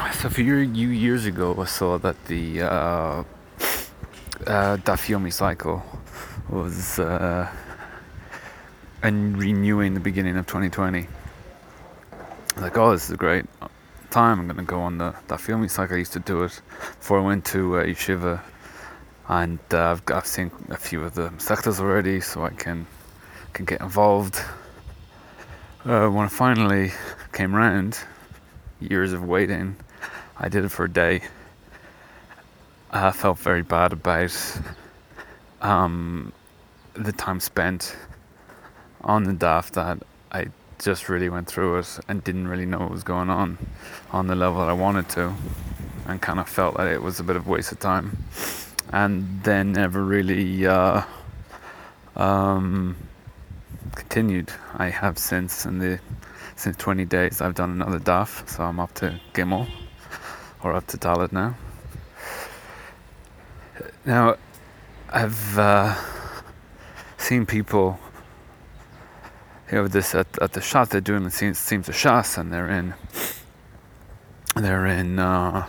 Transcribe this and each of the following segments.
So a few years ago, I saw that the uh, uh, Daf Yomi cycle was uh, and renewing the beginning of 2020. I was Like, oh, this is a great time. I'm going to go on the Dafyomi cycle. I used to do it before I went to uh, Yeshiva, and uh, I've, I've seen a few of the sectors already, so I can can get involved. Uh, when I finally came round, years of waiting, I did it for a day. I felt very bad about um, the time spent on the DAF that I just really went through it and didn't really know what was going on on the level that I wanted to and kind of felt that it was a bit of a waste of time and then never really uh, um, continued. I have since in the since 20 days I've done another DAF so I'm up to Gimel or up to Daled now. Now I've uh, seen people you know this at, at the shot they're doing it seems, seems a shas and they're in they're in uh,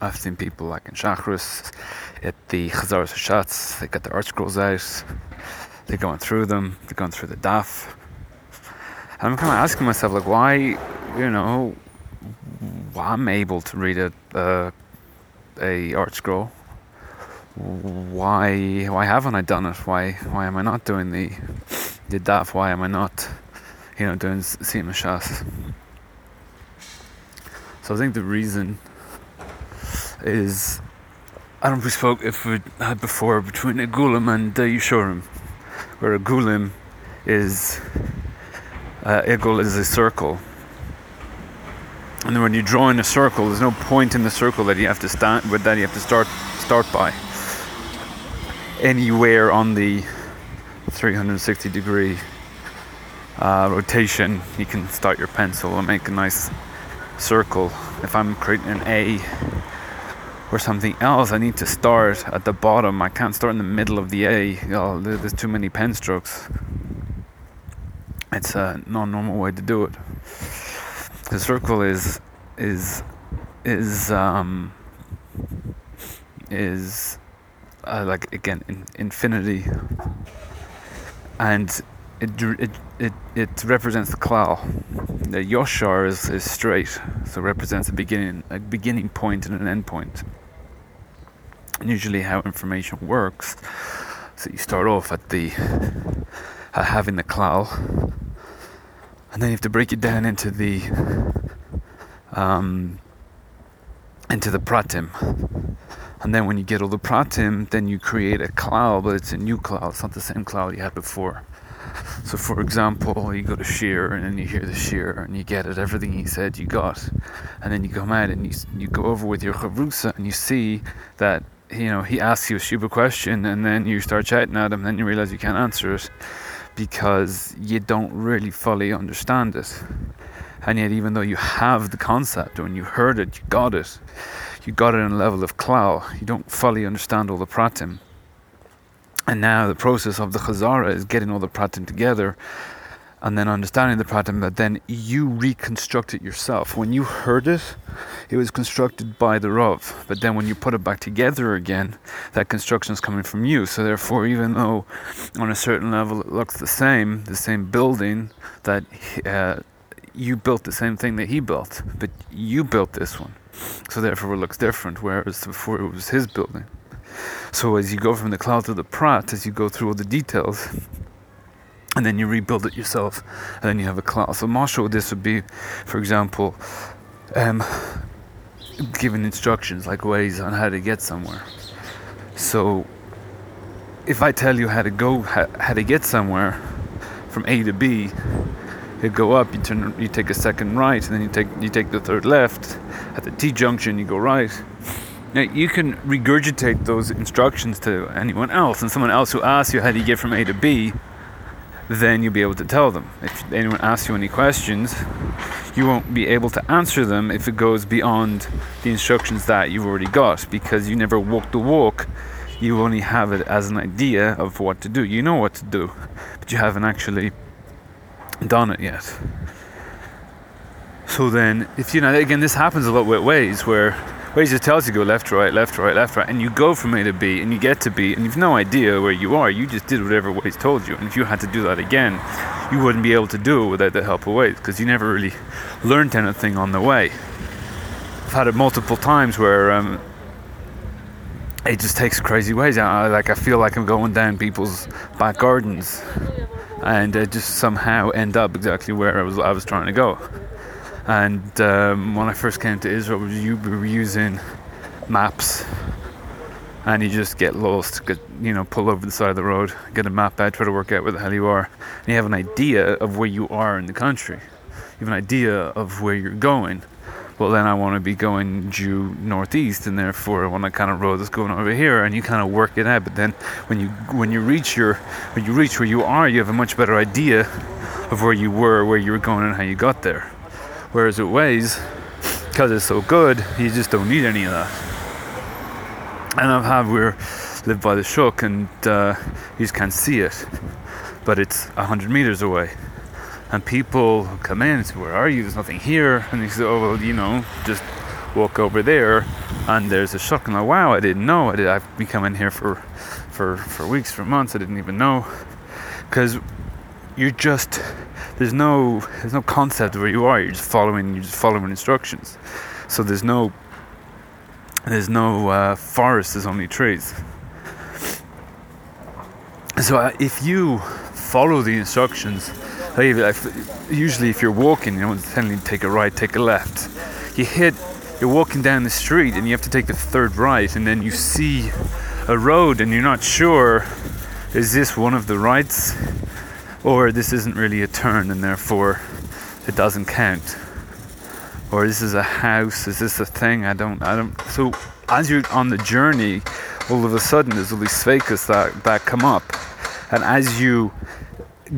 I've seen people like in Shachris at the Chazaras Shots they got the ArtScrolls out they're going through them they're going through the daf and I'm kind of asking myself like why you know why I'm able to read a uh, a ArtScroll why why haven't I done it why why am I not doing the did that, why am I not, you know, doing Sima? So I think the reason is, I don't know if we spoke, if we had before, between a Gulam and the Yishurim, where a Gulim is, uh, Igul is a circle. And then when you draw in a circle, there's no point in the circle that you have to stand, that you have to start start by. Anywhere on the 360 degree uh, rotation, you can start your pencil and make a nice circle. If I'm creating an A or something else, I need to start at the bottom. I can't start in the middle of the A. Know, there's too many pen strokes. It's a non-normal way to do it. The circle is is is um, is uh, like again in, infinity and it, it, it, it represents the klal. The yoshar is, is straight, so represents a beginning, a beginning point and an end point. And usually, how information works, so you start off at the uh, having the klal, and then you have to break it down into the um, into the pratim. And then when you get all the pratim, then you create a klal, but it's a new klal. It's not the same klal you had before. So, for example, you go to Shiur and then you hear the Shiur and you get it, everything he said you got. And then you come out and you, you go over with your Chavrusa and you see that, you know, he asks you a stupid question and then you start chatting at him and then you realize you can't answer it because you don't really fully understand it. And yet, even though you have the concept, when you heard it, you got it, you got it on a level of klal, you don't fully understand all the pratim. And now the process of the chazara is getting all the pratim together and then understanding the pratim, but then you reconstruct it yourself. When you heard it, it was constructed by the Rav, but then when you put it back together again, that construction is coming from you. So therefore, even though on a certain level it looks the same, the same building that uh, you built the same thing that he built, but you built this one. So therefore, it looks different, whereas before it was his building. So as you go from the klal to the prat, as you go through all the details, and then you rebuild it yourself, and then you have a class. So mashal, this would be, for example, um, giving instructions like ways on how to get somewhere. So if I tell you how to go, how, how to get somewhere from A to B, you go up, you turn, you take a second right, and then you take you take the third left. At the T junction, you go right. Now you can regurgitate those instructions to anyone else, and someone else who asks you how do you get from A to B, then you'll be able to tell them. If anyone asks you any questions, you won't be able to answer them if it goes beyond the instructions that you've already got, because you never walk the walk. You only have it as an idea of what to do. You know what to do, but you haven't actually done it yet. So then, if you know, again, this happens a lot with ways where Waze just tells you go left, right, left, right, left, right, and you go from A to B, and you get to B, and you've no idea where you are. You just did whatever Waze told you, and if you had to do that again, you wouldn't be able to do it without the help of Waze, because you never really learned anything on the way. I've had it multiple times where um, it just takes crazy ways. I, like I feel like I'm going down people's back gardens, and uh, just somehow end up exactly where I was I was trying to go. And um, when I first came to Israel, we were using maps, and you just get lost, get you know, pull over the side of the road, get a map out, try to work out where the hell you are, and you have an idea of where you are in the country. You have an idea of where you're going. Well, then I want to be going due northeast, and therefore I want to kind of road that's going over here, and you kind of work it out. But then when you when you reach your when you reach where you are, you have a much better idea of where you were, where you were going, and how you got there. Whereas with Waze, because it's so good, you just don't need any of that. And I've had we live by the Shuk and uh, you just can't see it, but it's hundred meters away. And people come in and say, "Where are you? There's nothing here." And they say, "Oh well, you know, just walk over there." And there's a Shuk. And I'm like, "Wow, I didn't know. I did. I've been coming here for, for, for weeks, for months. I didn't even know." Because you're just there's no there's no concept of where you are. You're just following you're just following instructions. So there's no there's no uh, forest. There's only trees. So uh, if you follow the instructions, like, usually if you're walking, you know, telling you to take a right, take a left. You hit, you're walking down the street and you have to take the third right, and then you see a road and you're not sure is this one of the rights or this isn't really a turn and therefore it doesn't count. Or this is a house is this a thing? I don't i don't so as you're on the journey all of a sudden there's all these svekas that, that come up. And as you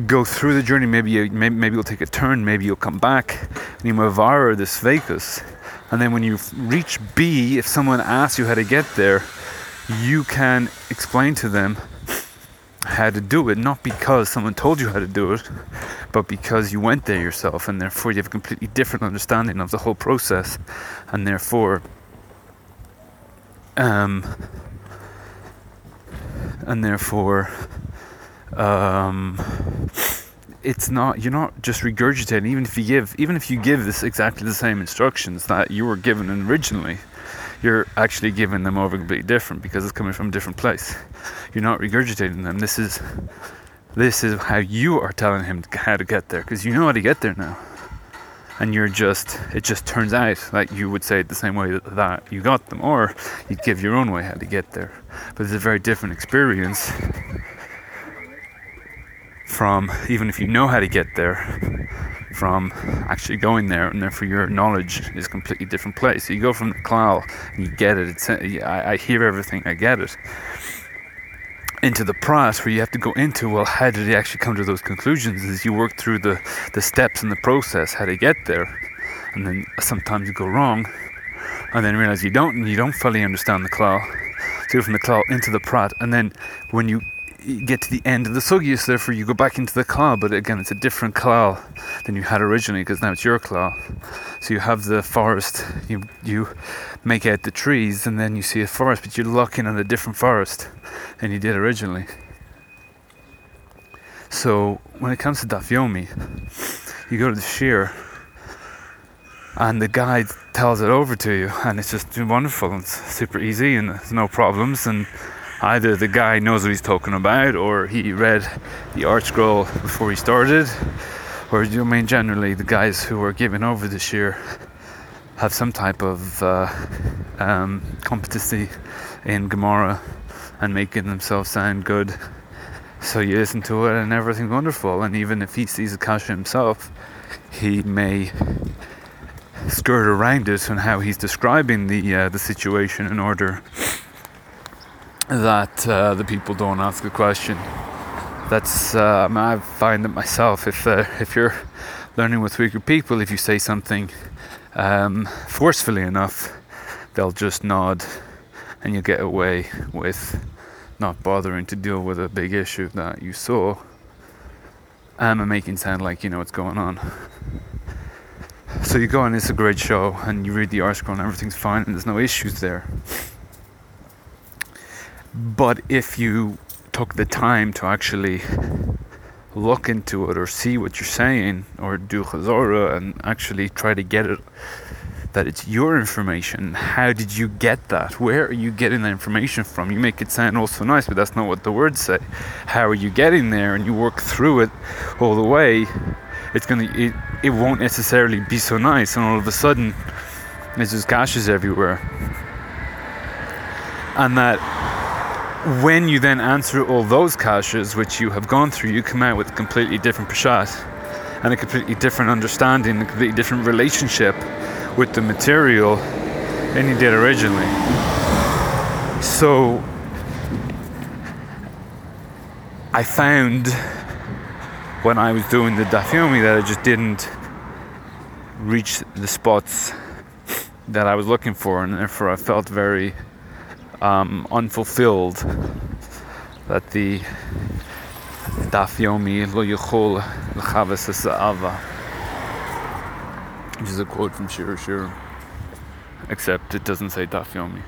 go through the journey maybe you, maybe, maybe you'll take a turn maybe you'll come back and you mavara this svekas and then when you reach b if someone asks you how to get there you can explain to them how to do it, not because someone told you how to do it, but because you went there yourself, and therefore you have a completely different understanding of the whole process, and therefore, um, and therefore, um, it's not you're not just regurgitating. Even if you give, even if you give this exactly the same instructions that you were given originally, you're actually giving them over completely different because it's coming from a different place. You're not regurgitating them. This is this is how you are telling him how to get there because you know how to get there now. And you're just it just turns out like you would say it the same way that, that you got them, or you'd give your own way how to get there. But it's a very different experience from even if you know how to get there from actually going there, and therefore your knowledge is a completely different place. So you go from the klal, and you get it. It's, I, I hear everything, I get it. Into the process where you have to go into, well, how did he actually come to those conclusions? As you work through the, the steps in the process, how to get there, and then sometimes you go wrong, and then realize you don't, you don't fully understand the klal. So from the klal into the prat, and then when you you get to the end of the sugyas, therefore you go back into the klal, but again it's a different klal than you had originally because now it's your klal. So you have the forest, you you make out the trees, and then you see a forest, but you're looking at a different forest than you did originally. So when it comes to Daf Yomi, you go to the shiur, and the guide tells it over to you, and it's just wonderful and super easy, and there's no problems and either the guy knows what he's talking about or he read the ArtScroll before he started. Or I mean generally the guys who are giving over this year have some type of uh, um, competency in Gemara and making themselves sound good. So you listen to it and everything's wonderful. And even if he sees a kasha himself he may skirt around it and how he's describing the uh, the situation in order that uh, the people don't ask a question. That's uh, I, find it myself. If uh, if you're learning with weaker people, if you say something um, forcefully enough, they'll just nod, and you get away with not bothering to deal with a big issue that you saw, um, and making sound like you know what's going on. So you go and it's a great show, and you read the ArtScroll, and everything's fine, and there's no issues there. But if you took the time to actually look into it or see what you're saying or do chazorah and actually try to get it that it's your information. How did you get that? Where are you getting that information from? You make it sound all so nice, but that's not what the words say. How are you getting there? And you work through it all the way. It's gonna it, it won't necessarily be so nice, and all of a sudden, there's just kashas everywhere. And that when you then answer all those kashas which you have gone through, you come out with a completely different pashat and a completely different understanding, a completely different relationship with the material than you did originally. So I found when I was doing the dafyomi that I just didn't reach the spots that I was looking for, and therefore I felt very um, unfulfilled. That the dafyomi lo yichol l'chavas ava which is a quote from Shir Shir, except it doesn't say Daf Yomi.